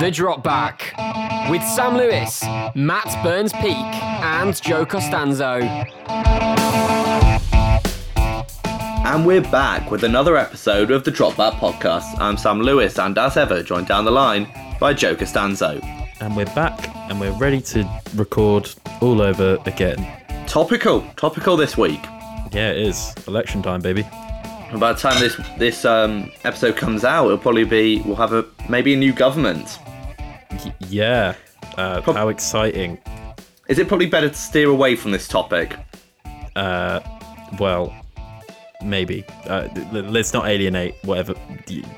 The Drop Back with Sam Lewis, Matt Burns Peak, and Joe Costanzo. And we're back with another episode of the Drop Back podcast. I'm Sam Lewis, and as ever, joined down the line by Joe Costanzo. And we're back and we're ready to record all over again. Topical, topical this week. Yeah, it is. Election time, baby. And by the time this this um, episode comes out, it'll probably be we'll have a maybe a new government. Y- yeah. Uh, Prob- how exciting. Is it probably better to steer away from this topic? Uh, well, maybe. Uh, th- let's not alienate whatever,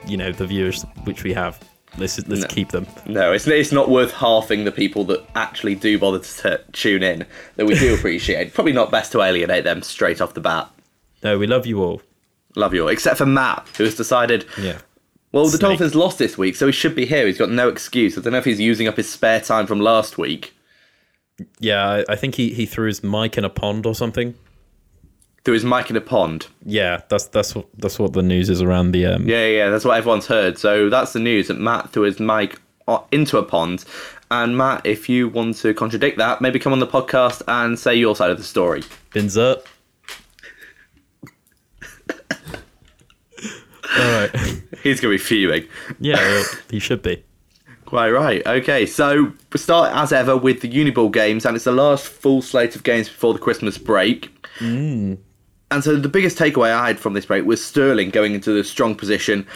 you know, the viewers which we have. Let's, let's No. keep them. No, it's it's not worth halving the people that actually do bother to t- tune in that we do appreciate. probably not best to alienate them straight off the bat. No, we love you all. Love you all, except for Matt, who has decided Yeah. Well, the Snake. Dolphins lost this week, so he should be here. He's got no excuse. I don't know if he's using up his spare time from last week. Yeah, I, think he, he threw his mic in a pond or something. Threw his mic in a pond. Yeah, that's that's what that's what the news is around the um Yeah, yeah, yeah, that's what everyone's heard. So that's the news that Matt threw his mic into a pond. And Matt, if you want to contradict that, maybe come on the podcast and say your side of the story. bins up. All right. He's going to be fuming. Yeah, well, he should be. Quite right. Okay, so we start as ever with the Uniball games, and it's the last full slate of games before the Christmas break. Mm. And so the biggest takeaway I had from this break was Stirling going into the strong position.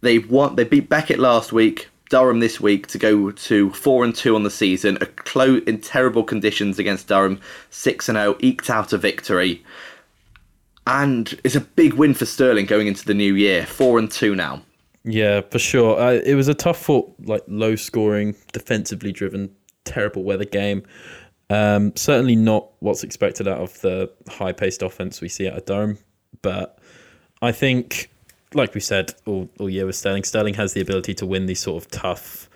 They won. They beat Beckett last week. Durham this week to go to four and two on the season. A close in terrible conditions against Durham, six and zero, eked out a victory, and it's a big win for Stirling going into the new year. Four and two now. Yeah, for sure. Uh, it was a tough fought, like low scoring, defensively driven, terrible weather game. Um, certainly not what's expected out of the high paced offense we see out of Durham. But I think, like we said all, all year with Stirling, Stirling has the ability to win these sort of tough,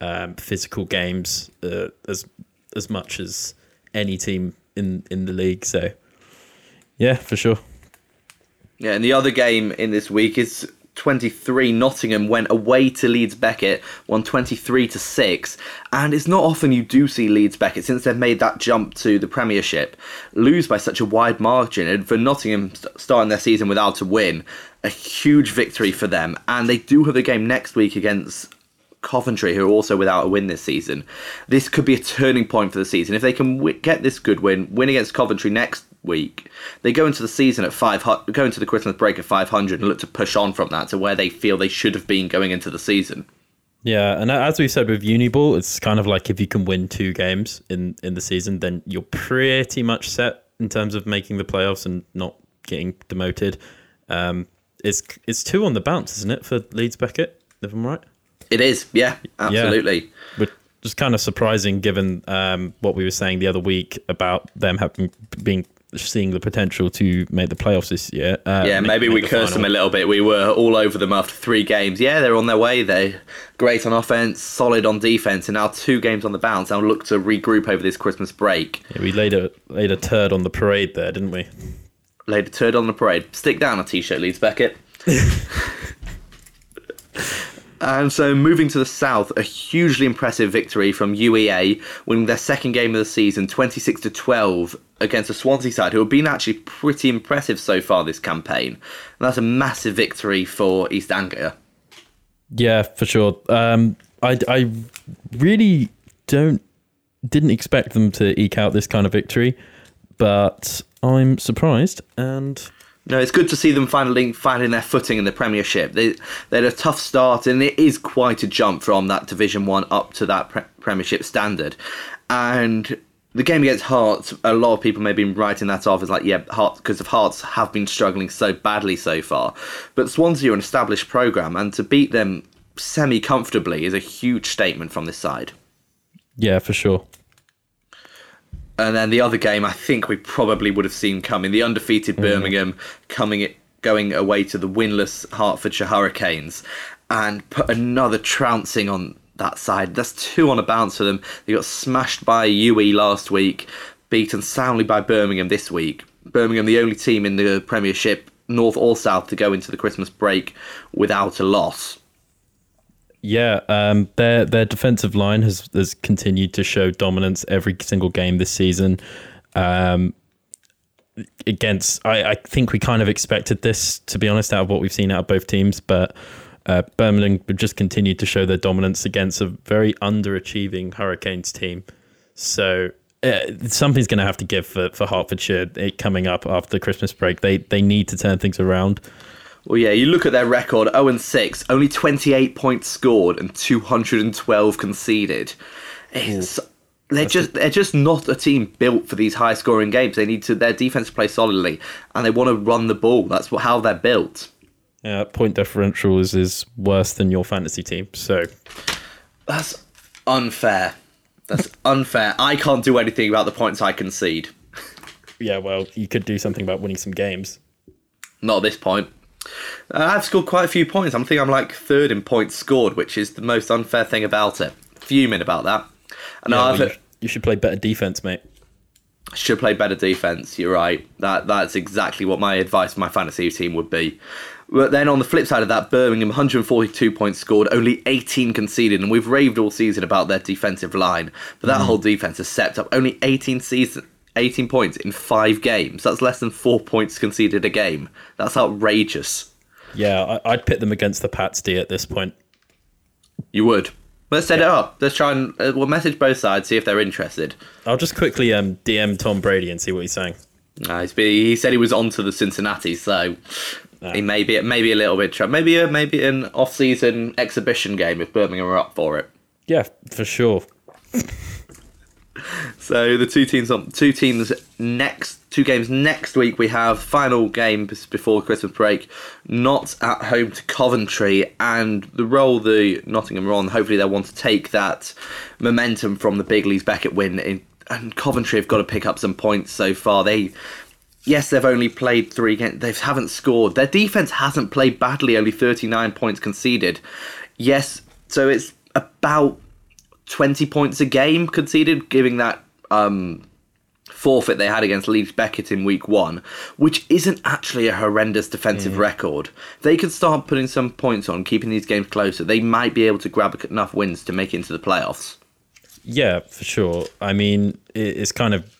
um, physical games uh, as as much as any team in, in the league. So, yeah, for sure. Yeah, and the other game in this week is 23 Nottingham went away to Leeds Beckett, won 23 to 6. And it's not often you do see Leeds Beckett since they've made that jump to the Premiership lose by such a wide margin. And for Nottingham starting their season without a win, a huge victory for them. And they do have a game next week against Coventry, who are also without a win this season. This could be a turning point for the season. If they can w- get this good win, win against Coventry next week, they go into the season at five, go into the Christmas break at 500 and look to push on from that to where they feel they should have been going into the season. Yeah, and as we said with Uniball, it's kind of like if you can win two games in in the season, then you're pretty much set in terms of making the playoffs and not getting demoted. Um, it's it's two on the bounce, isn't it, for Leeds Beckett? If I'm right, It is, yeah, absolutely. but just kind of surprising given um, what we were saying the other week about them having being seeing the potential to make the playoffs this year. Uh, Yeah, make- maybe make we the cursed them a little bit. We were all over them after three games. Yeah, they're on their way. They're great on offense, solid on defense, and now two games on the bounce. I'll look to regroup over this Christmas break. Yeah, we laid a laid a turd on the parade there, didn't we? Laid a turd on the parade. Stick down a t-shirt, Leeds Beckett. and so moving to the south, a hugely impressive victory from UEA, winning their second game of the season, 26 to 12 against the Swansea side, who have been actually pretty impressive so far this campaign. And that's a massive victory for East Anglia. Yeah, for sure. Um, I, I really don't didn't expect them to eke out this kind of victory, but I'm surprised. And No, it's good to see them finally finding their footing in the Premiership. They they had a tough start, and it is quite a jump from that Division One up to that pre- Premiership standard. And the game against Hearts, a lot of people may be writing that off as like, yeah, Hearts because of Hearts have been struggling so badly so far. But Swansea are an established program, and to beat them semi comfortably is a huge statement from this side. yeah, for sure. And then the other game, I think we probably would have seen coming. The undefeated mm. Birmingham coming it, going away to the winless Hertfordshire Hurricanes, and put another trouncing on that side. That's two on a bounce for them. They got smashed by UE last week, beaten soundly by Birmingham this week. Birmingham, the only team in the Premiership, North or South, to go into the Christmas break without a loss. Yeah, um, their their defensive line has has continued to show dominance every single game this season. Um, against, I, I think we kind of expected this to be honest, out of what we've seen out of both teams, but uh, Birmingham just continued to show their dominance against a very underachieving Hurricanes team. So uh, something's going to have to give for, for Hertfordshire coming up after the Christmas break. They they need to turn things around. Well, yeah, you look at their record 0 and 6, only 28 points scored and 212 conceded. It's, they're just they're just not a team built for these high scoring games. They need to their defense play solidly and they want to run the ball. That's what, how they're built. Yeah, point differential is, is worse than your fantasy team. So That's unfair. That's unfair. I can't do anything about the points I concede. yeah, well, you could do something about winning some games. Not at this point. Uh, I've scored quite a few points. I think I'm like third in points scored, which is the most unfair thing about it. Fuming about that. And Yeah, I've well, you, you should play better defense, mate. should play better defense. You're right. That that's exactly what my advice for my fantasy team would be. But then on the flip side of that, Birmingham 142 points scored, only 18 conceded, and we've raved all season about their defensive line. But that whole defense has stepped up. Only 18 season, 18 points in five games. That's less than four points conceded a game. That's outrageous. Yeah, I, I'd pit them against the Pats D at this point. You would. Let's set it up. Let's try and uh, we'll message both sides, see if they're interested. I'll just quickly um, DM Tom Brady and see what he's saying. Uh, he's been, he said he was on to the Cincinnati, so he may be maybe a little bit trouble. Maybe a, maybe an off-season exhibition game if Birmingham are up for it. Yeah, for sure. So the two teams on two teams next two games next week we have final game before Christmas break, not at home to Coventry, and the role the Nottingham are on. Hopefully they want to take that momentum from the big Leeds Beckett win, in, and Coventry have got to pick up some points so far. They yes, they've only played three games. They haven't scored. Their defense hasn't played badly. Only 39 points conceded. Yes, so it's about 20 points a game conceded, giving that um, forfeit they had against Leeds Beckett in week one, which isn't actually a horrendous defensive record. They could start putting some points on, keeping these games closer. They might be able to grab enough wins to make it into the playoffs. Yeah, for sure. I mean, it's kind of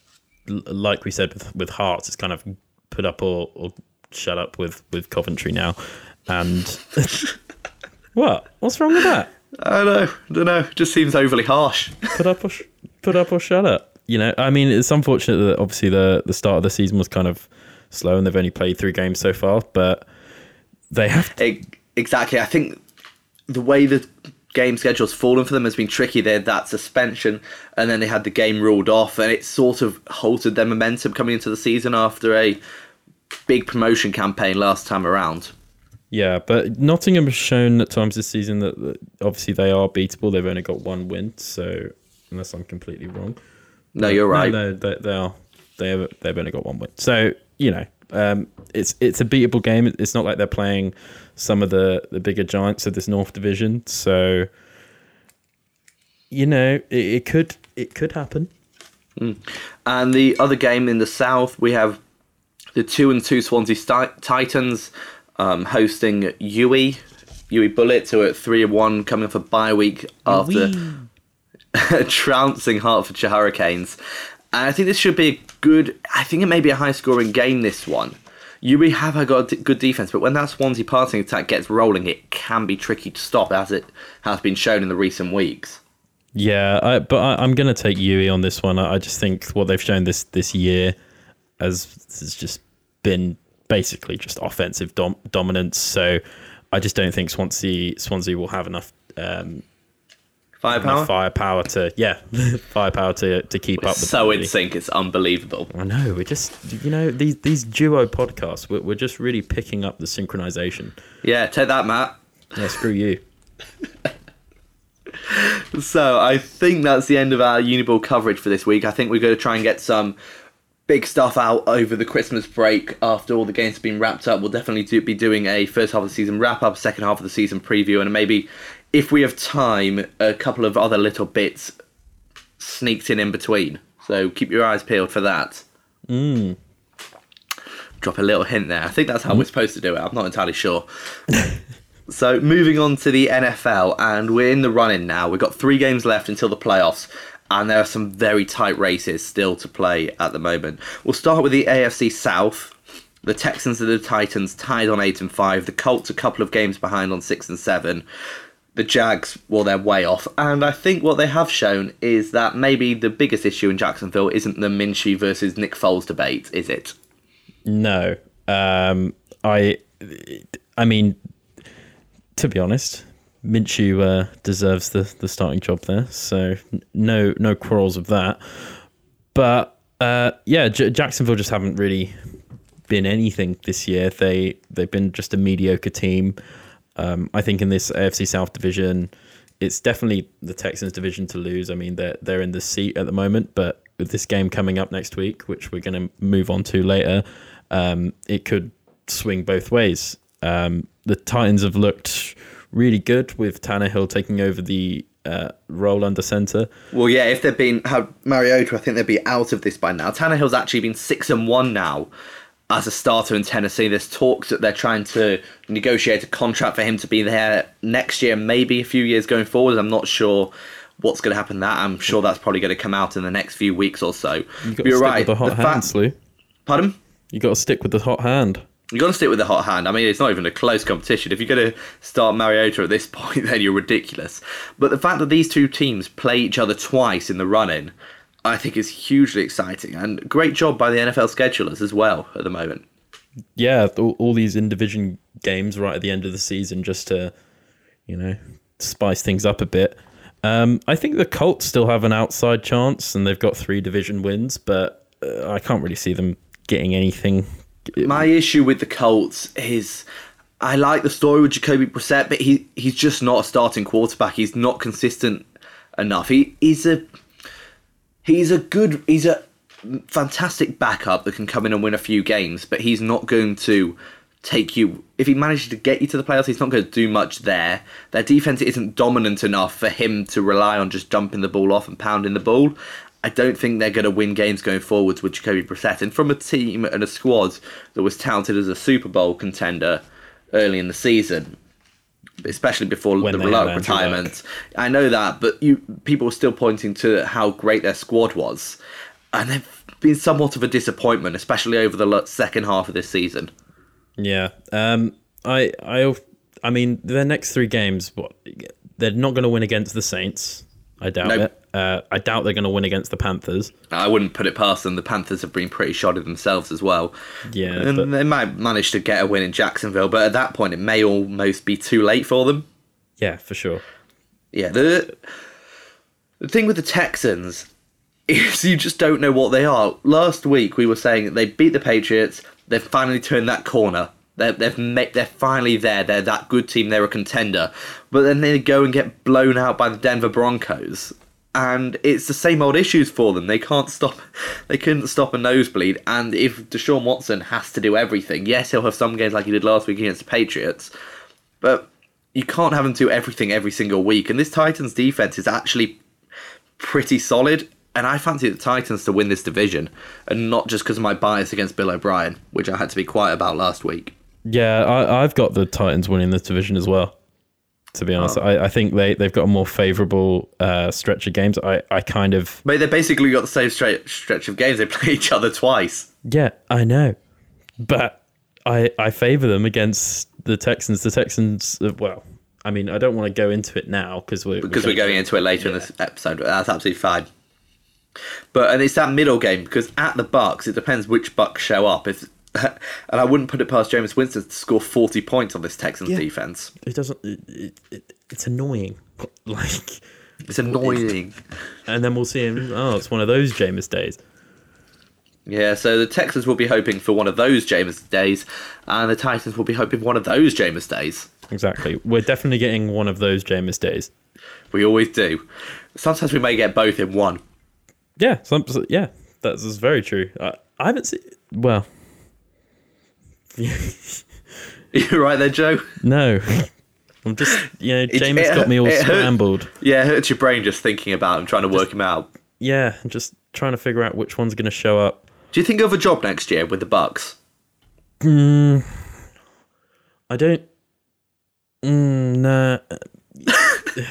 like we said with with Hearts. It's kind of put up or, or shut up with with Coventry now. And what? What's wrong with that? I don't know. I don't know. Just seems overly harsh. Put up or sh- put up or shut up. You know, I mean, it's unfortunate that obviously the the start of the season was kind of slow and they've only played three games so far, but they have to, exactly. I think the way the game schedule's fallen for them has been tricky. They had that suspension, and then they had the game ruled off, and it sort of halted their momentum coming into the season after a big promotion campaign last time around. Yeah, but Nottingham has shown at times this season that, that obviously they are beatable. They've only got one win, so unless I'm completely wrong, No, you're right. No, no they, they are. They have, they've only got one win. So you know, um, it's it's a beatable game. It's not like they're playing some of the the bigger giants of this North Division. So you know, it, it could it could happen. And the other game in the south, we have the two and two Swansea Titans um, hosting UWE, UWE Bullets, who are at 3 1 coming off a bye week after trouncing Hertfordshire Hurricanes. And I think this should be a good. I think it may be a high scoring game. This one. UWE have got a d- good defense, but when that Swansea passing attack gets rolling, it can be tricky to stop, as it has been shown in the recent weeks. Yeah, I, but I, I'm going to take Yui on this one. I, I just think what they've shown this this year has, has just been basically just offensive dom- dominance. So I just don't think Swansea Swansea will have enough um, Firepower. enough firepower to yeah firepower to to keep up with. so in sync, it's unbelievable. I know we're just you know these these duo podcasts we're, we're just really picking up the synchronization. Yeah, take that, Matt. Yeah, screw you. So I think that's the end of our Uniball coverage for this week. I think we're going to try and get some big stuff out over the Christmas break after all the games have been wrapped up. We'll definitely do, be doing a first half of the season wrap up, second half of the season preview, and maybe if we have time, a couple of other little bits sneaked in in between. So keep your eyes peeled for that. Mm. Drop a little hint there. I think that's how we're supposed to do it. I'm not entirely sure. So moving on to the NFL, and we're in the running now. We've got three games left until the playoffs, and there are some very tight races still to play at the moment. We'll start with the AFC South. The Texans and the Titans tied on eight and five. The Colts a couple of games behind on six and seven. The Jags, well, they're way off. And I think what they have shown is that maybe the biggest issue in Jacksonville isn't the Minshew versus Nick Foles debate, is it? No, um, I, I mean, to be honest, Minshew uh, deserves the, the starting job there. So no no quarrels with that. But uh, yeah, J- Jacksonville just haven't really been anything this year. They they've been just a mediocre team. Um, I think in this AFC South division, it's definitely the Texans division to lose. I mean, they're they're in the seat at the moment, but with this game coming up next week, which we're going to move on to later, um, it could swing both ways. Um, the Titans have looked really good with Tannehill taking over the uh, role under center. Well, yeah, if they'd been had Mariota, I think they'd be out of this by now. Tannehill's actually been six and one now as a starter in Tennessee. There's talks that they're trying to negotiate a contract for him to be there next year, maybe a few years going forward. I'm not sure what's going to happen. That I'm sure that's probably going to come out in the next few weeks or so. You got to you're stick right. with the hot the hand, fact-. Pardon? You got to stick with the hot hand. You got to stick with the hot hand. I mean, it's not even a close competition. If you're going to start Mariota at this point, then you're ridiculous. But the fact that these two teams play each other twice in the run-in, I think is hugely exciting and great job by the NFL schedulers as well at the moment. yeah, all, all these in division games right at the end of the season just to, you know, spice things up a bit. Um, I think the Colts still have an outside chance, and they've got three division wins, but uh, I can't really see them getting anything. My issue with the Colts is I like the story with Jacoby Brissett, but he he's just not a starting quarterback. He's not consistent enough. He he's a he's a good he's a fantastic backup that can come in and win a few games, but he's not going to take you if he manages to get you to the playoffs, he's not going to do much there. Their defense isn't dominant enough for him to rely on just dumping the ball off and pounding the ball. I don't think they're going to win games going forwards with Jacoby Brissett. And from a team and a squad that was touted as a Super Bowl contender early in the season, especially before When the they had Luck Andrew retirement. I know that, but you people were still pointing to how great their squad was, and they've been somewhat of a disappointment, especially over the second half of this season. Yeah, um, I, I, I mean, their next three games, what they're not going to win against the Saints. I doubt Nope. it. Uh, I doubt they're going to win against the Panthers. I wouldn't put it past them. The Panthers have been pretty shoddy themselves as well. Yeah, and but- they might manage to get a win in Jacksonville, but at that point, it may almost be too late for them. Yeah, for sure. Yeah, the the thing with the Texans is you just don't know what they are. Last week we were saying they beat the Patriots. They've finally turned that corner. They're, they've made, they're finally there. They're that good team. They're a contender. But then they go and get blown out by the Denver Broncos. And it's the same old issues for them. They can't stop. They couldn't stop a nosebleed. And if Deshaun Watson has to do everything, yes, he'll have some games like he did last week against the Patriots. But you can't have him do everything every single week. And this Titans defense is actually pretty solid. And I fancy the Titans to win this division, and not just because of my bias against Bill O'Brien, which I had to be quiet about last week. Yeah, I, I've got the Titans winning this division as well. To be honest, I, I think they they've got a more favourable uh, stretch of games. I, I kind of But they basically got the same straight stretch of games. They play each other twice. yeah, I know, but I I favour them against the Texans. The Texans, uh, well, I mean, I don't want to go into it now because we're because we're going into it later in this episode. That's absolutely fine. But and it's that middle game because at the Bucks, it depends which Bucks show up. If and I wouldn't put it past Jameis Winston to score forty points on this Texans Yeah. defense. It doesn't. It, it, it, it's annoying. Like, It's annoying. and then we'll see him. Oh, it's one of those Jameis days. Yeah, so the Texans will be hoping for one of those Jameis days, and the Titans will be hoping for one of those Jameis days. Exactly. We're definitely getting one of those Jameis days. We always do. Sometimes we may get both in one. Yeah, some, yeah, that's, that's very true. I, I haven't seen. Well, You're right there, Joe. no. I'm just, you know, Jameis it- got me all it hurt- scrambled. Yeah, it hurts your brain just thinking about him, trying to work him out. Yeah, I'm just trying to figure out which one's going to show up. Do you think of a job next year with the Bucks? I don't. Mm, nah.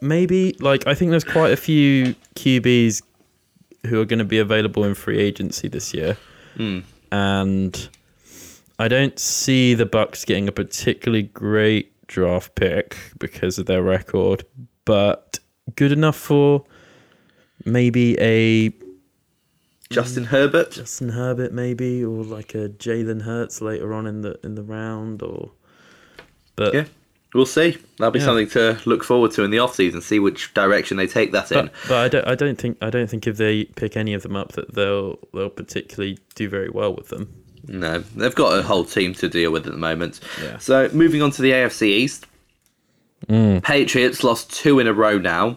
Maybe like I think there's quite a few QBs who are going to be available in free agency this year, and I don't see the Bucks getting a particularly great draft pick because of their record, but good enough for maybe a Justin Herbert. Justin Herbert, maybe, or like a Jalen Hurts later on in the in the round, or but Yeah, we'll see. That'll be Yeah. something to look forward to in the off season. See which direction they take that in. But, but I don't I don't think I don't think if they pick any of them up that they'll they'll particularly do very well with them. No, they've got a whole team to deal with at the moment. Yeah. So moving on to the AFC East. Patriots lost two in a row now.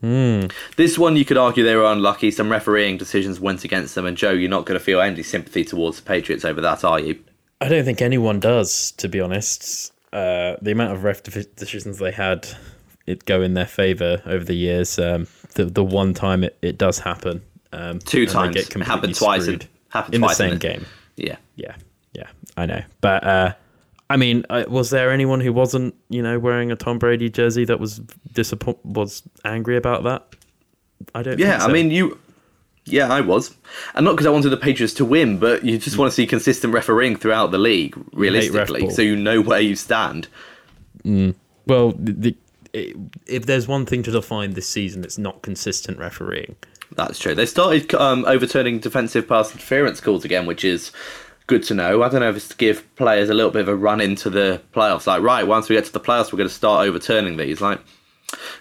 This one you could argue they were unlucky. Some refereeing decisions went against them, and Joe, you're not going to feel any sympathy towards the Patriots over that, are you? I don't think anyone does, to be honest. Uh, the amount of ref decisions they had it go in their favor over the years. Um, the the one time it, it does happen, um, Two times. It happened twice. In, happened in the same it? game. Yeah. Yeah, yeah, I know. But uh, I mean, uh, was there anyone who wasn't, you know, wearing a Tom Brady jersey that was disappoint was angry about that? I don't. Yeah, think so. I mean, you. Yeah, I was. And not because I wanted the Patriots to win, but you just mm. want to see consistent refereeing throughout the league, realistically, so you know where you stand. Mm. well, the, the, if there's one thing to define this season, it's not consistent refereeing. That's true. They started um, overturning defensive pass interference calls again, which is good to know. I don't know if it's to give players a little bit of a run into the playoffs. Like, right, once we get to the playoffs, we're going to start overturning these. Like,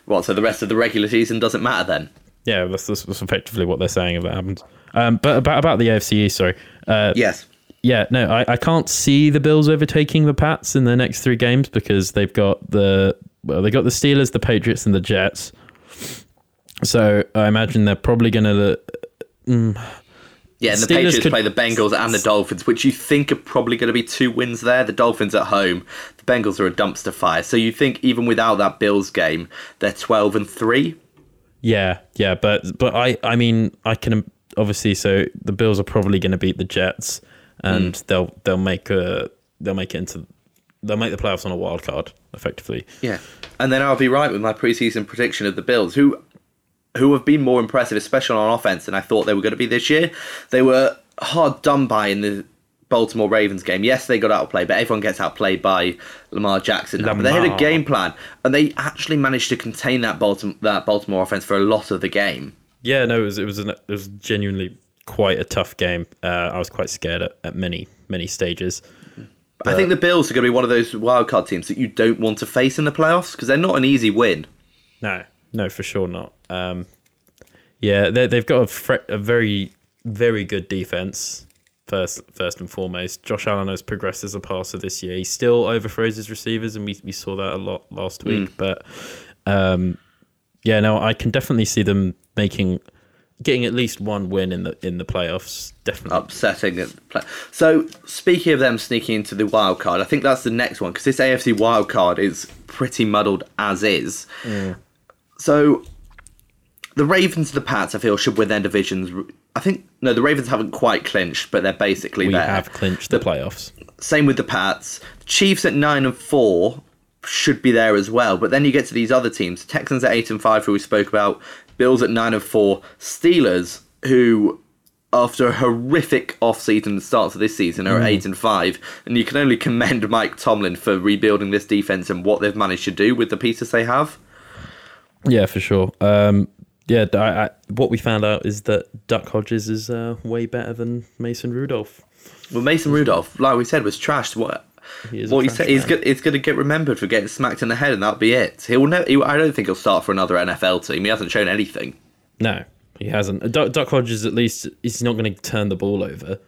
what? So the rest of the regular season doesn't matter then? Yeah, that's, that's effectively what they're saying if that happens. Um, but about about the AFC East, sorry. Uh, Yes. yeah, no, I, I can't see the Bills overtaking the Pats in the next three games because they've got the well, they got the Steelers, the Patriots, and the Jets. So I imagine they're probably going to. Uh, mm, yeah, and the Steelers Patriots could- play the Bengals and the Dolphins, which you think are probably going to be two wins there. The Dolphins at home, the Bengals are a dumpster fire. So you think even without that Bills game, they're twelve and three. Yeah, yeah, but but I I mean I can obviously so the Bills are probably going to beat the Jets and mm. they'll they'll make a they'll make it into they'll make the playoffs on a wild card effectively. Yeah, and then I'll be right with my preseason prediction of the Bills, who who have been more impressive, especially on offense, than I thought they were going to be this year. They were hard done by in the Baltimore Ravens game. Yes, they got outplayed, but everyone gets outplayed by Lamar Jackson. now. But they had a game plan, and they actually managed to contain that Baltimore that Baltimore offense for a lot of the game. Yeah, no, it was it was an, it was genuinely quite a tough game. Uh, I was quite scared at, at many many stages. I think the Bills are going to be one of those wildcard teams that you don't want to face in the playoffs because they're not an easy win. No, no, for sure not. Um, yeah, they, they've got a, fre- a very, very good defense. First, first and foremost, Josh Allen has progressed as a passer this year. He still overthrows his receivers, and we, we saw that a lot last week. But um, yeah, no, I can definitely see them making, getting at least one win in the in the playoffs. Definitely. upsetting play. So speaking of them sneaking into the wild card, I think that's the next one because this AFC wild card is pretty muddled as is. So the Ravens and the Pats, I feel, should win their divisions. I think no, the Ravens haven't quite clinched, but they're basically we there. have clinched the playoffs. Same with the Pats. The Chiefs at nine and four should be there as well. But then you get to these other teams: Texans at eight and five, who we spoke about. Bills at nine and four. Steelers, who after a horrific off-season start to this season are at eight and five, and you can only commend Mike Tomlin for rebuilding this defense and what they've managed to do with the pieces they have. Yeah, for sure. Um, yeah, I, I, what we found out is that Duck Hodges is uh, way better than Mason Rudolph. Well, Mason Rudolph, like we said, was trashed. What? He is What trash said, he's. He's going to get remembered for getting smacked in the head, and that'll be it. He'll never. He, I don't think he'll start for another NFL team. He hasn't shown anything. No, he hasn't. Duck, Duck Hodges, at least, he's not going to turn the ball over.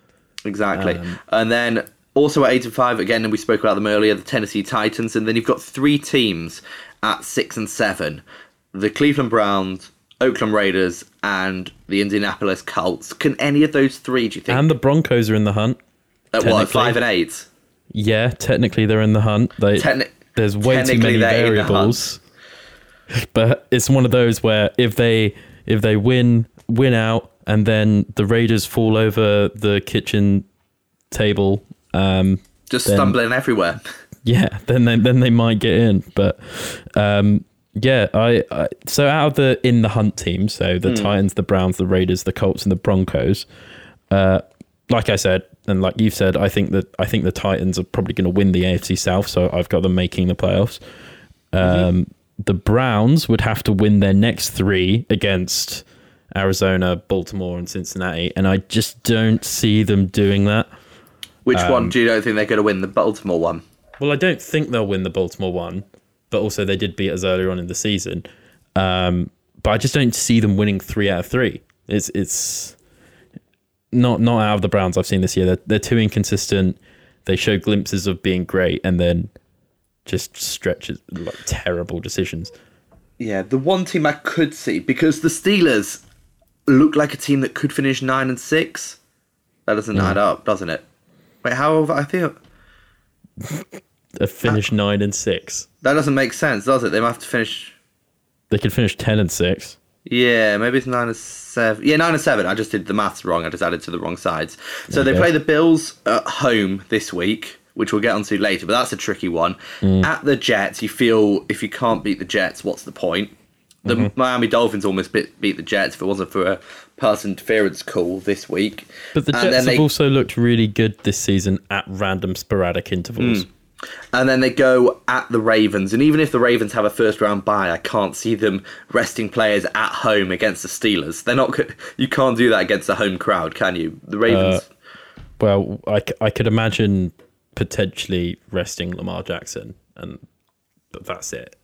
Exactly. Um, and then also at eight and five again, and we spoke about them earlier, the Tennessee Titans, and then you've got three teams at six and seven: the Cleveland Browns, Oakland Raiders, and the Indianapolis Colts. Can any of those three? Do you think? And the Broncos are in the hunt. at what five and eight? Yeah, technically they're in the hunt. They, Techni- there's way too many they're in the variables. But it's one of those where if they if they win win out and then the Raiders fall over the kitchen table, um, Just then- stumbling everywhere. yeah, then they then they might get in. But um, yeah, I, I so out of the in the hunt team, so the Titans, the Browns, the Raiders, the Colts, and the Broncos. Uh, like I said, and like you've said, I think that I think the Titans are probably going to win the AFC South. So I've got them making the playoffs. Um, The Browns would have to win their next three against Arizona, Baltimore, and Cincinnati, and I just don't see them doing that. Which Um, one do you don't think they're going to win? The Baltimore one. Well, I don't think they'll win the Baltimore one, but also they did beat us earlier on in the season. Um, but I just don't see them winning three out of three. It's it's not not out of the Browns I've seen this year. They're, they're too inconsistent. They show glimpses of being great and then just stretches like terrible decisions. Yeah, the one team I could see because the Steelers look like a team that could finish nine and six. That doesn't Mm. add up, doesn't it? Wait, how? have- I think They finish nine and six. that doesn't make sense, does it? They might have to finish. They could finish ten and six. Yeah, maybe it's nine and seven. Yeah, nine and seven. I just did the maths wrong. I just added to the wrong sides. So they play the Bills at home this week, which we'll get onto later. But that's a tricky one. Mm. At the Jets, you feel if you can't beat the Jets, what's the point? The mm-hmm. Miami Dolphins almost beat, beat the Jets if it wasn't for a pass interference call this week. But the And Jets have they- also looked really good this season at random sporadic intervals. Mm. And then they go at the Ravens. And even if the Ravens have a first round bye, I can't see them resting players at home against the Steelers. They're not. You can't do that against a home crowd, can you? The uh, Ravens. Well, I, I could imagine potentially resting Lamar Jackson, and but that's it.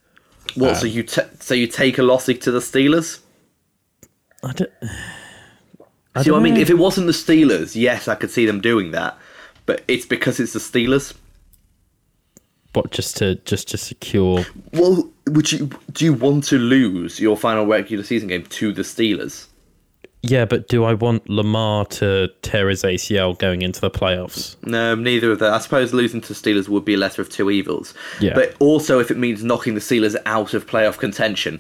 what? so um, you t- so you take a loss to the Steelers? I don't, I See what I don't mean? If it wasn't the Steelers, yes, I could see them doing that. But it's because it's the Steelers. What just to just to secure. Well, would you do you want to lose your final regular season game to the Steelers? Yeah, but do I want Lamar to tear his ACL going into the playoffs? No, neither of that. I suppose losing to Steelers would be a lesser of two evils. Yeah. But also if it means knocking the Steelers out of playoff contention.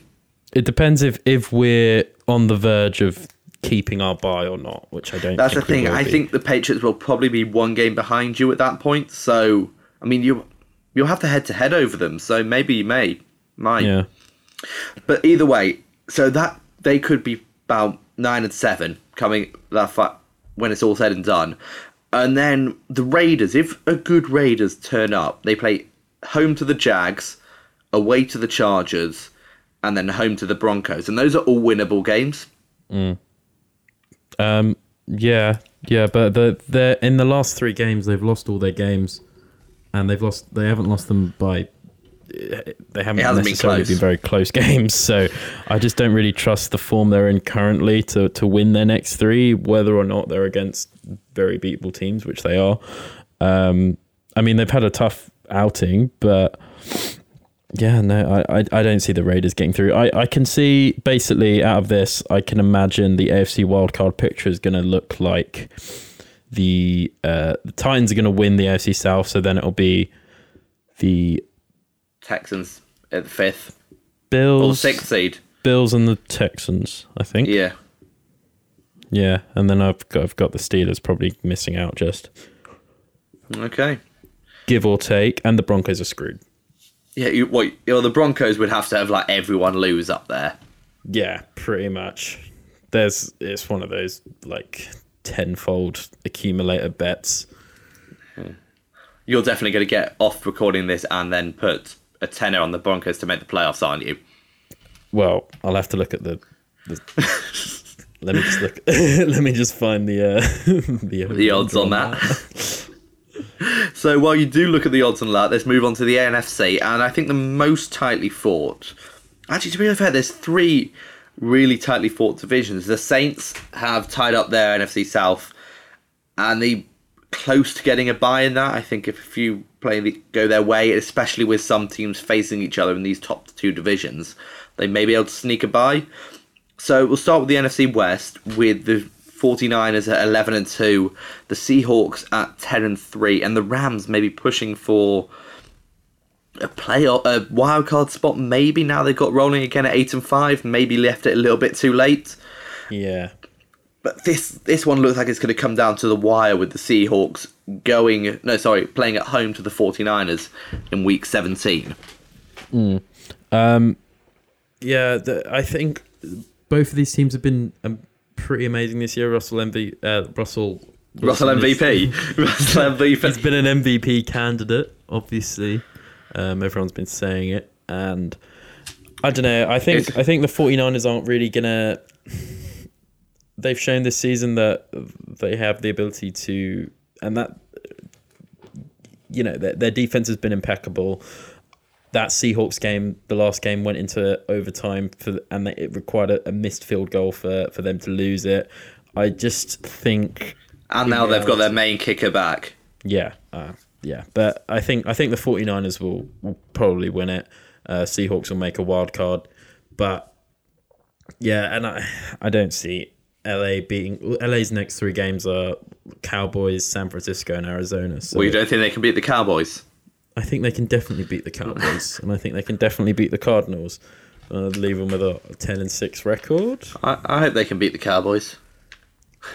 It depends if if we're on the verge of keeping our bye or not, which I don't. That's the thing. I be. think the Patriots will probably be one game behind you at that point. So, I mean, you you'll have to head to head over them. So maybe you may, might. Yeah. But either way, so that they could be about nine and seven coming that far when it's all said and done. And then the Raiders, if a good Raiders turn up, they play home to the Jags, away to the Chargers, and then home to the Broncos. And those are all winnable games. Um. Yeah. Yeah. But the they in the last three games they've lost all their games, and they've lost. They haven't lost them by. They haven't been necessarily close. been very close games, so I just don't really trust the form they're in currently to to win their next three, whether or not they're against very beatable teams, which they are. Um, I mean, they've had a tough outing, but yeah, no, I, I, I don't see the Raiders getting through. I, I can see basically out of this, I can imagine the AFC wildcard picture is going to look like the uh, the Titans are going to win the AFC South, so then it'll be the Texans at the fifth or Bills, sixth seed. Bills and the Texans, I think. Yeah. Yeah, and then I've got I've got the Steelers probably missing out just Okay. give or take, and the Broncos are screwed. Yeah, you, what, you know, the Broncos would have to have like everyone lose up there. Yeah, pretty much. There's it's one of those like tenfold accumulator bets. You're definitely going to get off recording this and then put a tenner on the Broncos to make the playoffs, aren't you? Well, I'll have to look at the. the let me just look. let me just find the uh, the, The odds on that. so while you do look at the odds on that, let's move on to the NFC, and I think the most tightly fought. Actually, to be fair, there's three really tightly fought divisions. The Saints have tied up their NFC South, and they close to getting a bye in that. I think if a few play go their way, especially with some teams facing each other in these top two divisions, they may be able to sneak a bye. So we'll start with the NFC West with the 49ers at 11 and 2, the Seahawks at 10 and 3, and the Rams maybe pushing for a play playoff, a wild card spot. Maybe now they've got rolling again at 8 and 5, maybe left it a little bit too late. Yeah, but this this one looks like it's going to come down to the wire with the Seahawks going no sorry playing at home to the 49ers in week 17. Um, Yeah, the, I think both of these teams have been um, pretty amazing this year. Russell MV, uh, Russell Russell is- MVP. Russell He's MVP. been an MVP candidate, obviously. Um, everyone's been saying it, and I don't know. I think It's- I think the 49ers aren't really gonna. They've shown this season that they have the ability to, and that you know their, their defense has been impeccable. That Seahawks game, the last game, went into overtime for, and it required a, a missed field goal for for them to lose it. I just think And now they've got their main kicker back. yeah, uh, yeah. But I think I think the 49ers will, will probably win it. Uh, Seahawks will make a wild card, but yeah, and I I don't see LA beating LA's next three games are Cowboys, San Francisco, and Arizona. So Well, you don't think they can beat the Cowboys? I think they can definitely beat the Cowboys, and I think they can definitely beat the Cardinals. Uh, leave them with a ten and six record. I, I hope they can beat the Cowboys.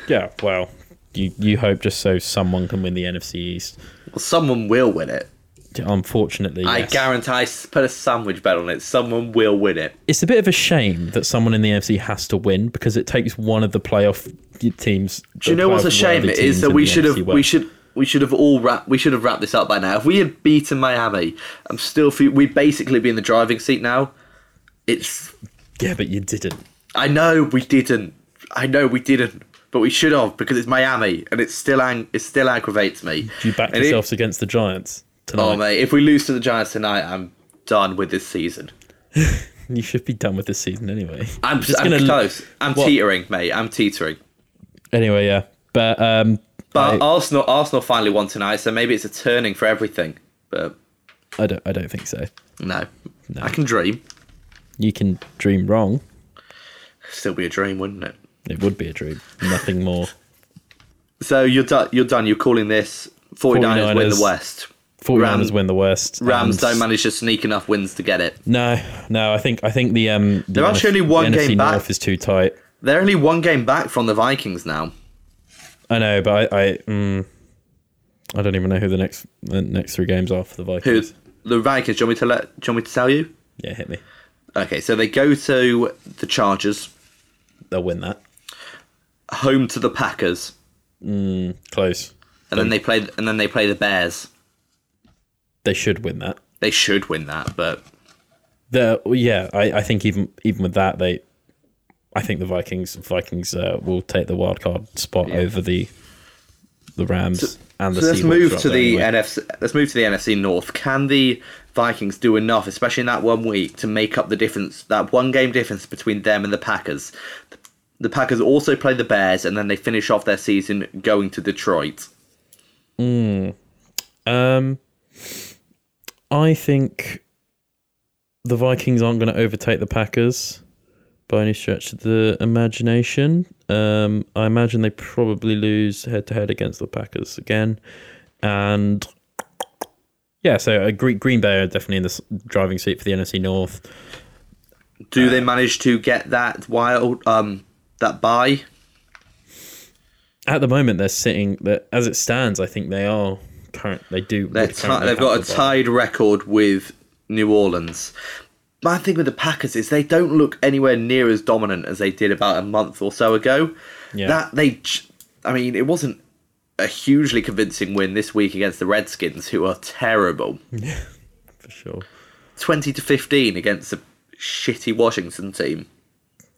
Yeah, well, you you hope just so someone can win the NFC East. Well, someone will win it. Unfortunately, I yes. guarantee. I put a sandwich bet on it. Someone will win it. it's a bit of a shame that someone in the NFC has to win because it takes one of the playoff teams. Do you know what's a shame? It is that we should have we should we should have all wrap we should have wrapped this up by now. If we had beaten Miami, I'm still we'd basically be in the driving seat now. It's Yeah, but you didn't. I know we didn't. I know we didn't, but we should have because it's Miami and it still ang- it still aggravates me. Do you back And it- yourselves against the Giants tonight? oh mate, if we lose to the Giants tonight, I'm done with this season. You should be done with this season anyway. I'm Just I'm gonna- close. I'm what? teetering, mate. I'm teetering. Anyway, yeah, but um, But I, Arsenal Arsenal finally won tonight, so maybe it's a turning for everything. But I don't. I don't think so. no, I can dream. You can dream wrong. Still be a dream, wouldn't it? It would be a dream. Nothing more. So you're done. You're done. You're calling this 49ers, win the 49ers. West. 49ers Rams- win the West. Rams don't manage to sneak enough wins to get it. No, no. I think I think the um. The They're actually only one game NFC back. North is too tight. They're only one game back from the Vikings now. I know, but I I, mm, I don't even know who the next the next three games are for the Vikings. Who the Vikings? Do you want me to let? Do you want me to tell you? Yeah, hit me. Okay, so they go to the Chargers, They'll win that. Home to the Packers, Close. and then they play. And then they play the Bears. They should win that. They should win that, but The yeah, I, I think even even with that they, I think the Vikings Vikings uh, will take the wild card spot over the, the Rams and the. So let's Seahawks move to the anyway. NFC. Let's move to the NFC North. Can the Vikings do enough, especially in that one week, to make up the difference? That one game difference between them and the Packers. The Packers also play the Bears, and then they finish off their season going to Detroit. Um, I think the Vikings aren't going to overtake the Packers by any stretch of the imagination. Um, I imagine they probably lose head to head against the Packers again, and yeah, so uh, Green Green Bay are definitely in the driving seat for the NFC North. Do they manage to get that wild um that bye? At the moment, they're sitting. That as it stands, I think they are current. They do. They're currently they've got a the tied record with New Orleans. My thing with the Packers is they don't look anywhere near as dominant as they did about a month or so ago. Yeah. That they, I mean, it wasn't a hugely convincing win this week against the Redskins, who are terrible. Yeah, for sure. Twenty to fifteen against a shitty Washington team.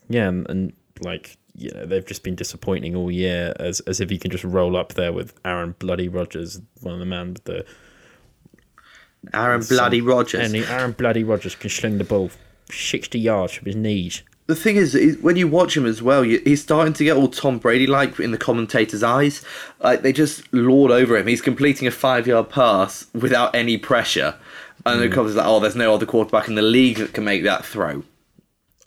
Yeah, and, and like you know, they've just been disappointing all year. As as if you can just roll up there with Aaron Bloody Rodgers, one of the man with the Aaron Bloody Rodgers. and Aaron Bloody Rodgers can sling the ball sixty yards from his knees. the thing is, is when you watch him as well, you, he's starting to get all Tom Brady like in the commentators' eyes. Like they just lord over him. He's completing a five yard pass without any pressure, and the mm. commentators like, "Oh, there's no other quarterback in the league that can make that throw."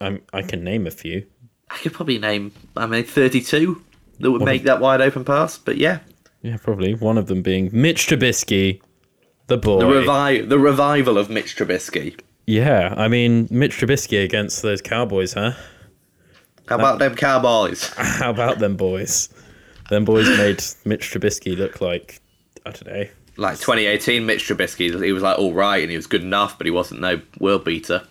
I'm, I can name a few. I could probably name, I mean, thirty-two that would make that wide open pass. But yeah, Yeah, probably one of them being Mitch Trubisky, the boy. the revive, the revival of Mitch Trubisky. yeah, I mean Mitch Trubisky against those Cowboys, huh? How about them Cowboys? How about them boys? Them boys made Mitch Trubisky look like I don't know. Like 2018, Mitch Trubisky, he was like all right and he was good enough, but he wasn't no world beater.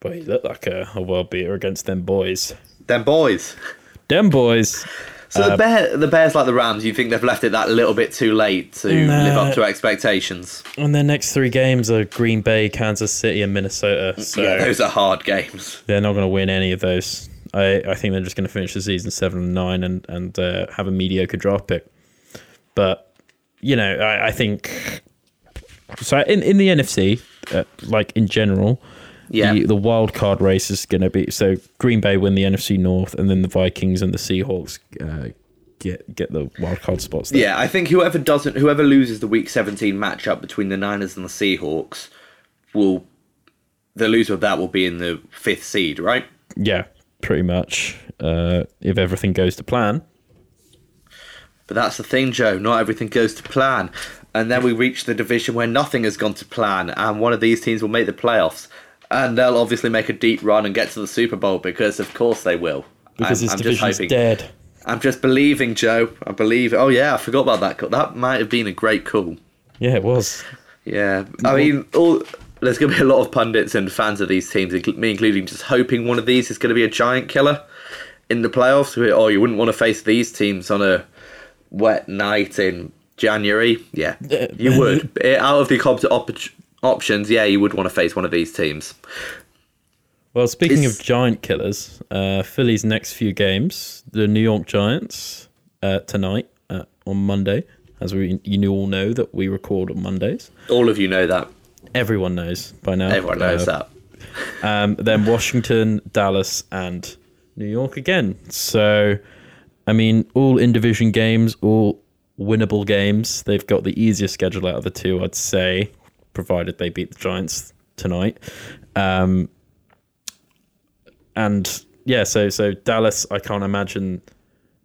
But he looked like a, a world beater against them boys. Them boys. Them boys. So Uh, the bear, the Bears like the Rams. You think they've left it that little bit too late to Nah. live up to expectations? And their next three games are Green Bay, Kansas City, and Minnesota. So yeah, those are hard games. they're not going to win any of those. I, I think they're just going to finish the season seven and nine and and uh, have a mediocre draft pick. But you know, I, I think so. In in the NFC, uh, like in general, Yeah. the, the wild card race is going to be so Green Bay win the NFC North, and then the Vikings and the Seahawks uh, get get the wild card spots. There. Yeah, I think whoever doesn't, whoever loses the Week 17 matchup between the Niners and the Seahawks, will the loser of that will be in the fifth seed, right? yeah, pretty much. Uh, if everything goes to plan, But that's the thing, Joe. Not everything goes to plan, and then we reach the division where nothing has gone to plan, and one of these teams will make the playoffs, and they'll obviously make a deep run and get to the Super Bowl because, of course, they will. because I'm, just division's hoping. dead. I'm just believing, Joe. I believe. Oh yeah, I forgot about that. Call. That might have been a great call. Yeah, it was. Yeah, I mean, all there's going to be a lot of pundits and fans of these teams, me including, just hoping one of these is going to be a giant killer in the playoffs. Oh, you wouldn't want to face these teams on a wet night in January. Yeah, you would. Eh, Out of the comp- op- options, yeah, you would want to face one of these teams. Well, speaking It's- of giant killers, uh, Philly's next few games, the New York Giants uh, tonight uh, on Monday, as we you all know that we record on Mondays. All of you know that. Everyone knows by now. Everyone knows Uh, that. Um, then Washington, Dallas, and New York again. So, I mean, all in division games, all winnable games. They've got the easiest schedule out of the two, I'd say, provided they beat the Giants tonight. Um, and yeah, so so Dallas, I can't imagine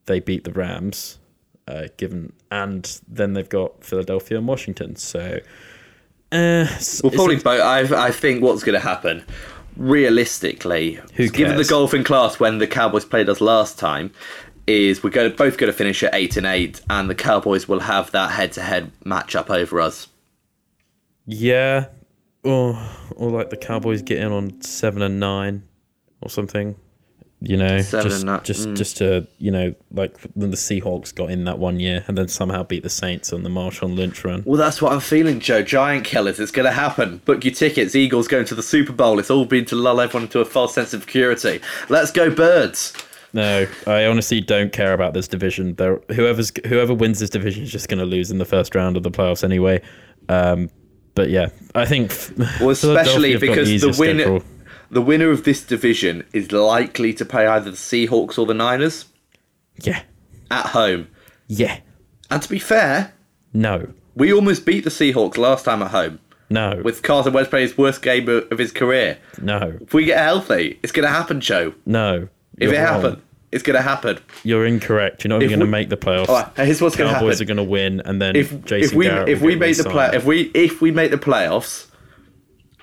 they beat the Rams, uh, given, and then they've got Philadelphia and Washington. So. Uh, Well, probably both. I, I think what's going to happen, realistically, given the golfing class when the Cowboys played us last time, is we're going to, both going to finish at eight and eight, and the Cowboys will have that head-to-head matchup over us. Yeah, or or like the Cowboys get in on seven and nine, or something. You know, Seven just and nine, just mm. just to you know, like when the Seahawks got in that one year, and then somehow beat the Saints on the Marshawn Lynch run. Well, that's what I'm feeling, Joe. Giant killers. It's going to happen. Book your tickets. Eagles going to the Super Bowl. It's all been to lull everyone into a false sense of security. Let's go, birds. No, I honestly don't care about this division. There, whoever's whoever wins this division is just going to lose in the first round of the playoffs anyway. Um, but yeah, I think. Well, especially Philadelphia have got because the, winner, schedule. the winner of this division is likely to play either the Seahawks or the Niners Yeah, at home. yeah, And to be fair, no, We almost beat the Seahawks last time at home no, with Carson Wentz playing his worst game of of his career. no, If we get healthy, it's going to happen, Joe. no. If it wrong. happens, it's going to happen. You're incorrect. You're not even going to make the playoffs. All right, here's what's going to Cowboys are going to win, and then if Jason if we Garrett if we make the play if we if we make the playoffs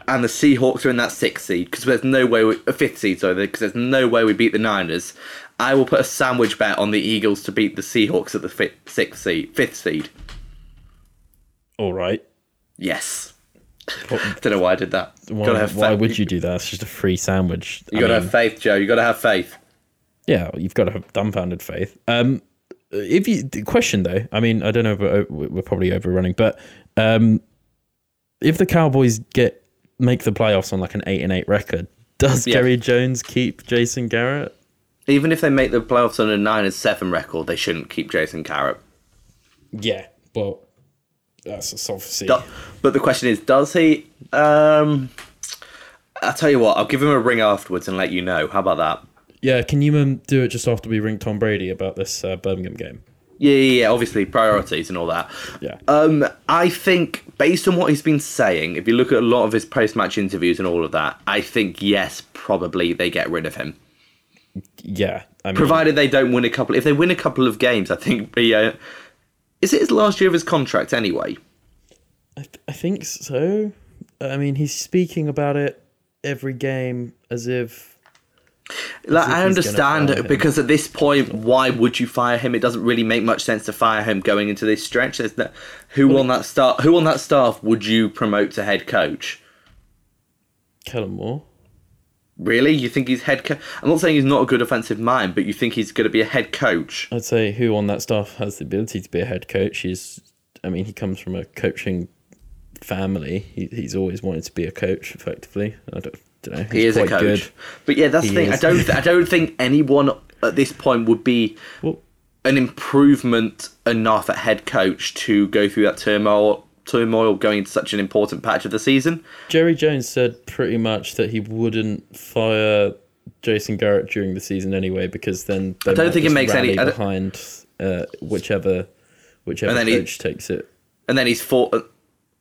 and the Seahawks are in that sixth seed because there's no way we, a fifth seed sorry because there's no way we beat the Niners. I will put a sandwich bet on the Eagles to beat the Seahawks at the fi- sixth seed, fifth seed. all right. Yes. Don't know why I did that. Why, why would you do that? It's just a free sandwich. You I gotta mean, have faith, Joe. You gotta have faith. Yeah, you've got to have dumbfounded faith. Um, if you the question though, I mean, I don't know, if we're, we're probably overrunning, but um, if the Cowboys get make the playoffs on like an eight and eight record, does Yeah. Jerry Jones keep Jason Garrett? Even if they make the playoffs on a nine and seven record, they shouldn't keep Jason Garrett. Yeah, well, that's a obviously. Do- but the question is, does he? Um, I'll tell you what. I'll give him a ring afterwards and let you know. How about that? Yeah, can you um, do it just after we ring Tom Brady about this uh, Birmingham game? Yeah, yeah, yeah. Obviously, priorities and all that. Yeah. Um, I think based on what he's been saying, if you look at a lot of his post-match interviews and all of that, I think yes, probably they get rid of him. yeah, I mean, Provided they don't win a couple. If they win a couple of games, I think. Uh, is it his last year of his contract anyway? I, th- I think so. I mean, he's speaking about it every game as if Like, I understand him. because at this point, why would you fire him? It doesn't really make much sense to fire him going into this stretch. There's no, who on that staff? Who on that staff would you promote to head coach? Kellen Moore. Really? You think he's head coach? I'm not saying he's not a good offensive mind, but you think he's going to be a head coach? I'd say who on that staff has the ability to be a head coach. He's, I mean, he comes from a coaching family. He, he's always wanted to be a coach, effectively. I don't, don't know. He is a coach. good. But yeah, that's He the thing. I don't. I don't think anyone at this point would be Well, an improvement enough at head coach to go through that turmoil. Turmoil going into such an important patch of the season. Jerry Jones said pretty much that he wouldn't fire Jason Garrett during the season anyway, because then I don't think it makes any- behind uh, whichever whichever then he- coach takes it. And then he's fought.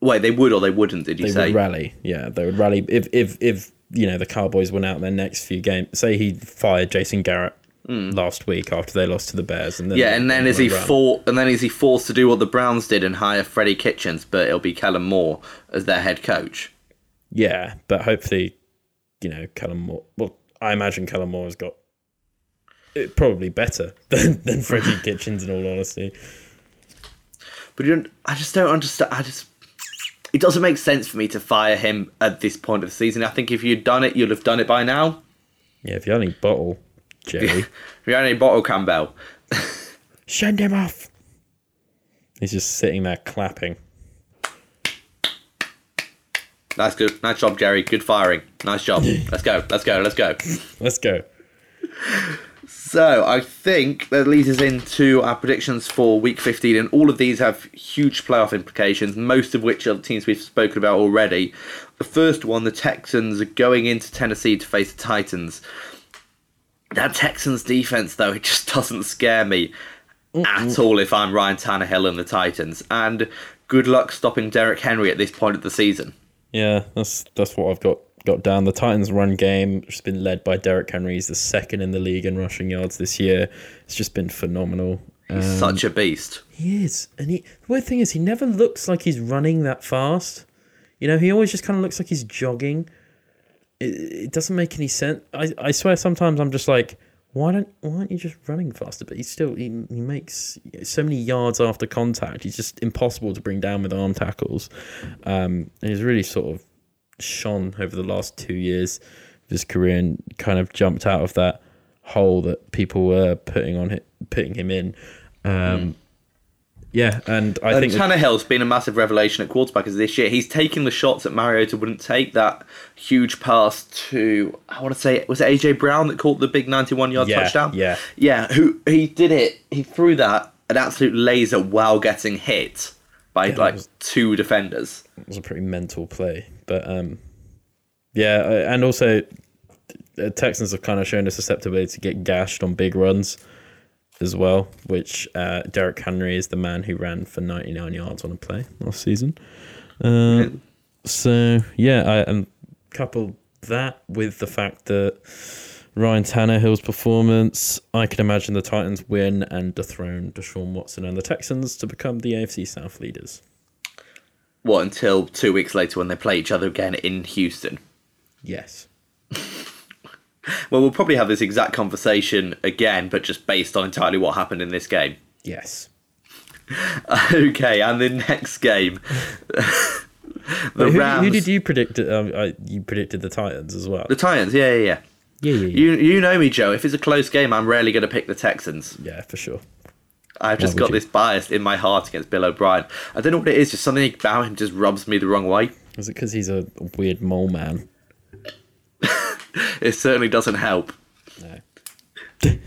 Wait, they would or they wouldn't? Did you They say? would rally. Yeah, they would rally if if if you know the Cowboys went out their next few games. Say he fired Jason Garrett hmm. last week after they lost to the Bears, and then. Yeah, and then is he for, and then is he forced to do what the Browns did and hire Freddie Kitchens, but it'll be Kellen Moore as their head coach. Yeah, but hopefully, you know, Callum Moore. Well, I imagine Callum Moore has got it probably better than than Freddie Kitchens. In all honesty, But you don't, I just don't understand. I just it doesn't make sense for me to fire him at this point of the season. I think if you'd done it, you'd have done it by now. yeah. If you only bottle Jerry, If you any bottle Campbell, send him off. He's just sitting there clapping. that's good. Nice job, Jerry. Good firing. Nice job. Let's go. Let's go. Let's go. Let's go. So I think that leads us into our predictions for Week 15, and all of these have huge playoff implications. Most of which are the teams we've spoken about already. The first one, the Texans are going into Tennessee to face the Titans. That Texans defense, though, it just doesn't scare me at all if I'm Ryan Tannehill and the Titans. And good luck stopping Derrick Henry at this point of the season. Yeah, that's that's what I've got got down. The Titans' run game has been led by Derrick Henry. He's the second in the league in rushing yards this year. It's just been phenomenal. He's Um, such a beast. He is, and he. The weird thing is, he never looks like he's running that fast. You know, he always just kind of looks like he's jogging. It, it doesn't make any sense. I, I swear, sometimes I'm just like, why don't why aren't you just running faster? But he's still he, he makes so many yards after contact. He's just impossible to bring down with arm tackles. Um, and he's really sort of shone over the last two years of his career and kind of jumped out of that hole that people were putting on it, putting him in. Um, Yeah, and I And think Tannehill's been a massive revelation at quarterback as this year. He's taking the shots that Mariota wouldn't take. That huge pass to I want to say was it AJ Brown that caught the big ninety-one yard Yeah, touchdown. yeah. yeah. Who he did it? He threw that an absolute laser while getting hit by that like was- two defenders. it was a pretty mental play. But um, yeah, and also the Texans have kind of shown a susceptibility to get gashed on big runs as well, which uh, Derrick Henry is the man who ran for 99 yards on a play last season. Uh, so yeah, I, and couple that with the fact that Ryan Tannehill's performance, I can imagine the Titans win and dethrone Deshaun Watson and the Texans to become the AFC South leaders. What until two weeks later when they play each other again in Houston? Yes. Well, we'll probably have this exact conversation again, but just based on entirely what happened in this game. Yes. Okay, and the next game, the Wait, who, Rams, who did you predict? Um, I, you predicted the Titans as well. the Titans. Yeah, yeah, yeah. Yeah, yeah, yeah. You you know me, Joe. If it's a close game, I'm rarely going to pick the Texans. yeah, for sure. I've just got you? this bias in my heart against Bill O'Brien. I don't know what it is. Just something about him just rubs me the wrong way. Is it because he's a weird mole man? It certainly doesn't help. No.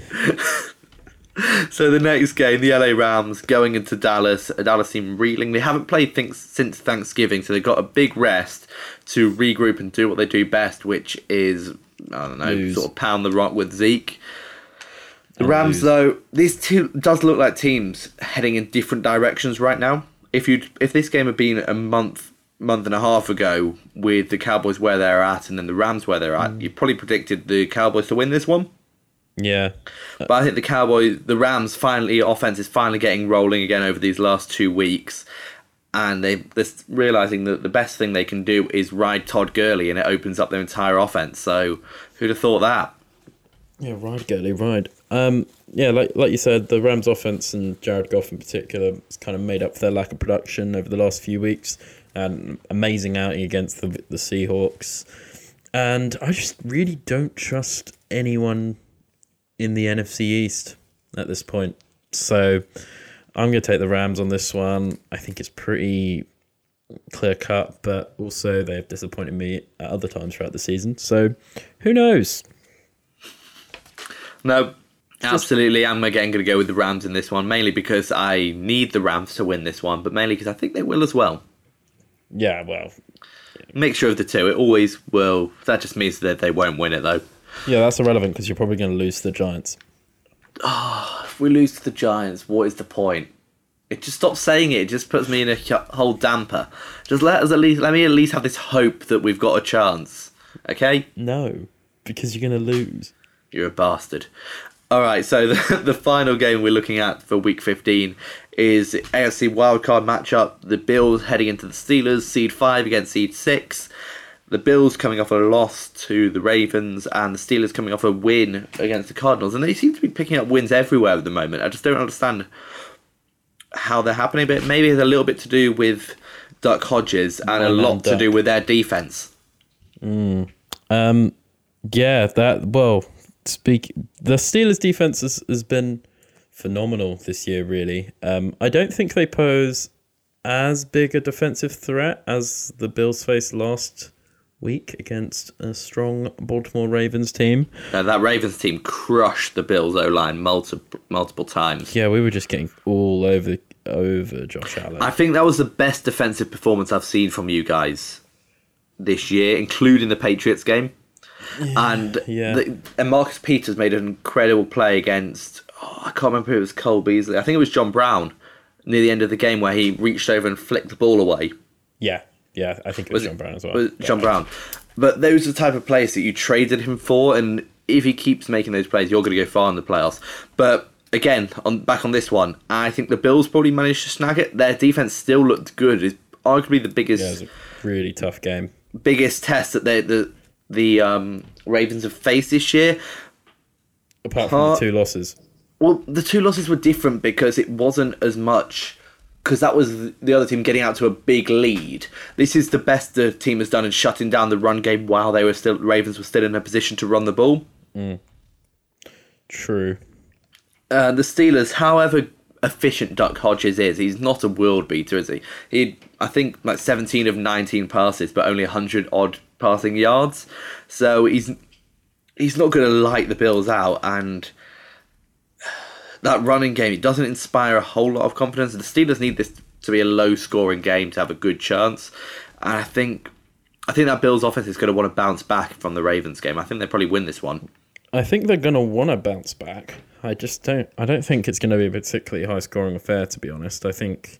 So the next game, the LA Rams going into Dallas. Dallas seem reeling. They haven't played things since Thanksgiving, so they've got a big rest to regroup and do what they do best, which is I don't know, Lose. sort of pound the rock with Zeke. The Rams, lose. though, these two does look like teams heading in different directions right now. If you if this game had been a month month and a half ago with the Cowboys where they're at and then the Rams where they're at, mm. you probably predicted the Cowboys to win this one. Yeah, But I think the Cowboys, the Rams, finally offense is finally getting rolling again over these last two weeks, and they they're realizing that the best thing they can do is ride Todd Gurley, and it opens up their entire offense. So who'd have thought that? Yeah, ride, Gurley, ride. Um, yeah, like like you said, the Rams' offense and Jared Goff in particular has kind of made up for their lack of production over the last few weeks. And amazing outing against the the Seahawks, and I just really don't trust anyone in the NFC East at this point. So I'm going to take the Rams on this one. I think it's pretty clear cut, but also they've disappointed me at other times throughout the season. So who knows? No, absolutely. I'm again going to go with the Rams in this one, mainly because I need the Rams to win this one, but mainly because I think they will as well. Yeah, well, Mixture of the two. It always will. That just means that they won't win it, though. yeah, that's irrelevant because you're probably going to lose to the Giants. Ah, if we lose to the Giants, what is the point? It just stops saying it. It just puts me in a whole damper. Just let us at least let me at least have this hope that we've got a chance. Okay? No, because you're going to lose. You're a bastard. All right, so the, the final game we're looking at for Week 15 is AFC wildcard matchup. The Bills heading into the Steelers, seed five against seed six. The Bills coming off a loss to the Ravens, and the Steelers coming off a win against the Cardinals. And they seem to be picking up wins everywhere at the moment. I just don't understand how they're happening, but maybe it's a little bit to do with Duck Hodges and a lot to do with their defense. Um, yeah, that well, speak. The Steelers' defense has, has been phenomenal this year. Really, um, I don't think they pose as big a defensive threat as the Bills faced last week against a strong Baltimore Ravens team. Uh, that Ravens team crushed the Bills O line multiple multiple times. Yeah, we were just getting all over over Josh Allen. I think that was the best defensive performance I've seen from you guys this year, including the Patriots game. And yeah. the, and Marcus Peters made an incredible play against. Oh, I can't remember who it was. Cole Beasley. I think it was John Brown near the end of the game where he reached over and flicked the ball away. yeah, yeah, I think it was, Was John Brown as well. was Yeah. John Brown. But those are the type of players that you traded him for, and if he keeps making those plays, you're going to go far in the playoffs. But again, on back on this one, I think the Bills probably managed to snag it. Their defense still looked good. It's arguably the biggest Yeah, it was a really tough game. biggest test that they, the the um, Ravens have faced this year. Apart from Part- the two losses. Well, the two losses were different because it wasn't as much because that was the other team getting out to a big lead. This is the best the team has done in shutting down the run game while they were still Ravens were still in a position to run the ball. Mm. True. Uh, the Steelers, however efficient Duck Hodges is, he's not a world beater, is he? He, I think, like 17 of 19 passes, but only 100 odd passing yards. So he's he's not going to light the Bills out, and that running game it doesn't inspire a whole lot of confidence. The Steelers need this to be a low-scoring game to have a good chance, and I think. I think that Bills offense is going to want to bounce back from the Ravens game. I think they probably win this one. I think they're gonna want to bounce back. I just don't. I don't think it's gonna be a particularly high scoring affair, to be honest. I think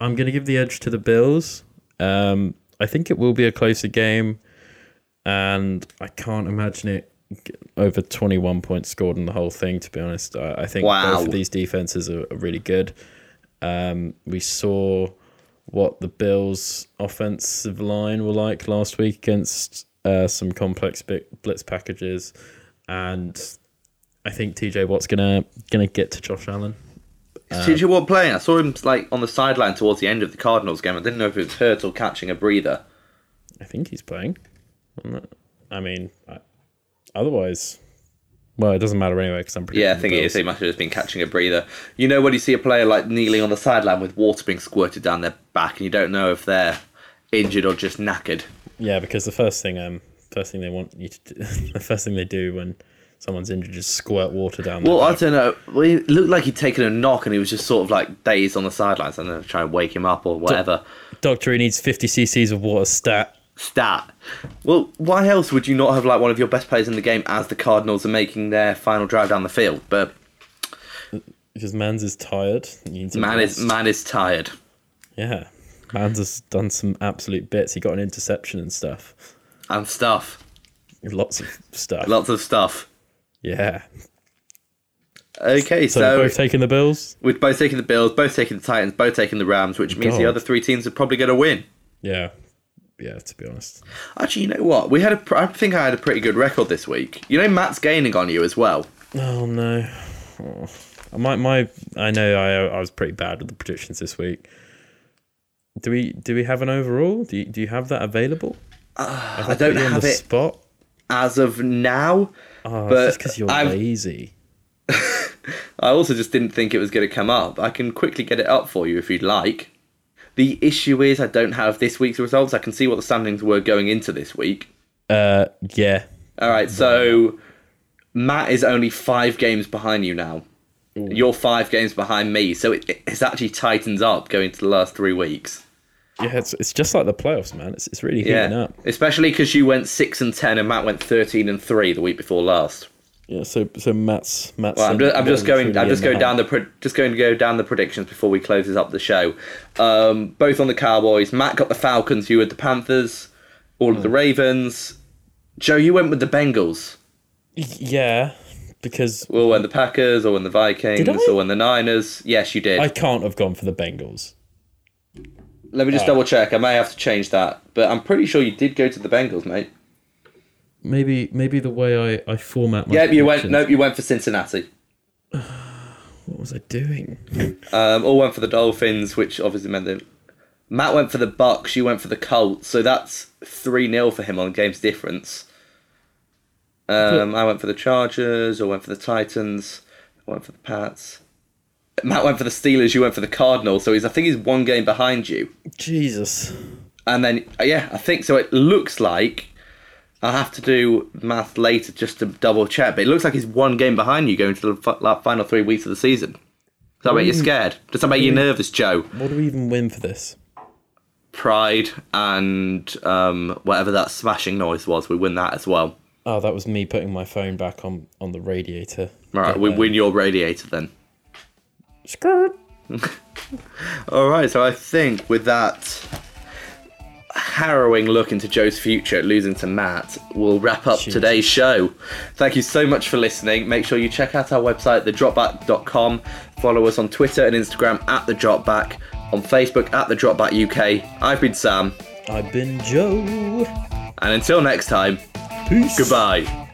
I'm gonna give the edge to the Bills. Um, I think it will be a closer game, and I can't imagine it over 21 points scored in the whole thing. To be honest, I, I think Wow. both of these defenses are, are really good. Um, we saw what the Bills' offensive line were like last week against uh, some complex blitz packages, and I think TJ Watt's gonna gonna get to Josh Allen. Did you what playing? I saw him like on the sideline towards the end of the Cardinals game. I didn't know if it was hurt or catching a breather. I think he's playing. I mean, otherwise, well, it doesn't matter anyway because I'm pretty. Yeah, I think it is. He must have just been catching a breather. You know when you see a player like kneeling on the sideline with water being squirted down their back, and you don't know if they're injured or just knackered. Yeah, because the first thing um first thing they want you to do, the first thing they do when someone's injured is squirt water down. their Well, I back. don't know. Well, it looked like he'd taken a knock, and he was just sort of like dazed on the sidelines, and then try and wake him up or whatever. Doctor, he needs 50 cc's of water stat. Stat. Well, why else would you not have like one of your best players in the game as the Cardinals are making their final drive down the field? But Because Mans is tired. Man is man is tired. Yeah. Mans has done some absolute bits. He got an interception and stuff. and stuff. Lots of stuff. Lots of stuff. Yeah. Okay, So, so, both taking the Bills? we're both taking the Bills, both taking the Titans, both taking the Rams, which means the other three teams are probably going to win. Yeah. Yeah, to be honest. Actually, you know what? We had a. pr- I think I had a pretty good record this week. You know, Matt's gaining on you as well. Oh no. Oh. My my I know I I was pretty bad with the predictions this week. Do we do we have an overall? Do you, do you have that available? Uh, I Put don't have the it spot. as of now. Oh, but it's just because you're I've- lazy. I also just didn't think it was going to come up. I can quickly get it up for you if you'd like. The issue is I don't have this week's results. I can see what the standings were going into this week. Uh, yeah. All right, so Matt is only five games behind you now. You're five games behind me, so it, it's actually tightens up going to the last three weeks. Yeah, it's, it's just like the playoffs, man. It's, it's really heating Yeah, up. especially because you went six and ten, and Matt went thirteen and three the week before last. Yeah, so so Matt's Matt's. Well, I'm just, I'm just going. I'm just going down the. just going to go down the predictions before we close this up the show. Um, both on the Cowboys. Matt got the Falcons. You had the Panthers. All of the Ravens. Joe, you went with the Bengals. Yeah, because well, when the Packers, or when the Vikings, or when the Niners. Yes, you did. I can't have gone for the Bengals. Let me just double check. I may have to change that, but I'm pretty sure you did go to the Bengals, mate. Maybe maybe the way I, I format my. Yep, you went. predictions- Nope, you went for Cincinnati. What was I doing? Um, all went for the Dolphins, which obviously meant that Matt went for the Bucs. You went for the Colts, so that's three 0 for him on games difference. Um, I went for the Chargers. Or went for the Titans. I went for the Pats. Matt went for the Steelers. You went for the Cardinals. So he's I think he's one game behind you. Jesus. And then yeah, I think so. It looks like I'll have to do math later just to double check. But it looks like he's one game behind you going to the like, final three weeks of the season. Does that make you scared? Does that make you nervous, Joe? What do we even win for this? Pride and um, whatever that smashing noise was, we win that as well. Oh, that was me putting my phone back on on the radiator. Right, we win your radiator then. Skirt. All right, so I think with that harrowing look into Joe's future, losing to Matt, we'll wrap up Jesus. today's show. Thank you so much for listening. Make sure you check out our website, thedropback.com. Follow us on Twitter and Instagram at the Dropback, on Facebook at the Dropback UK. I've been Sam, I've been Joe. and until next time, Peace. goodbye.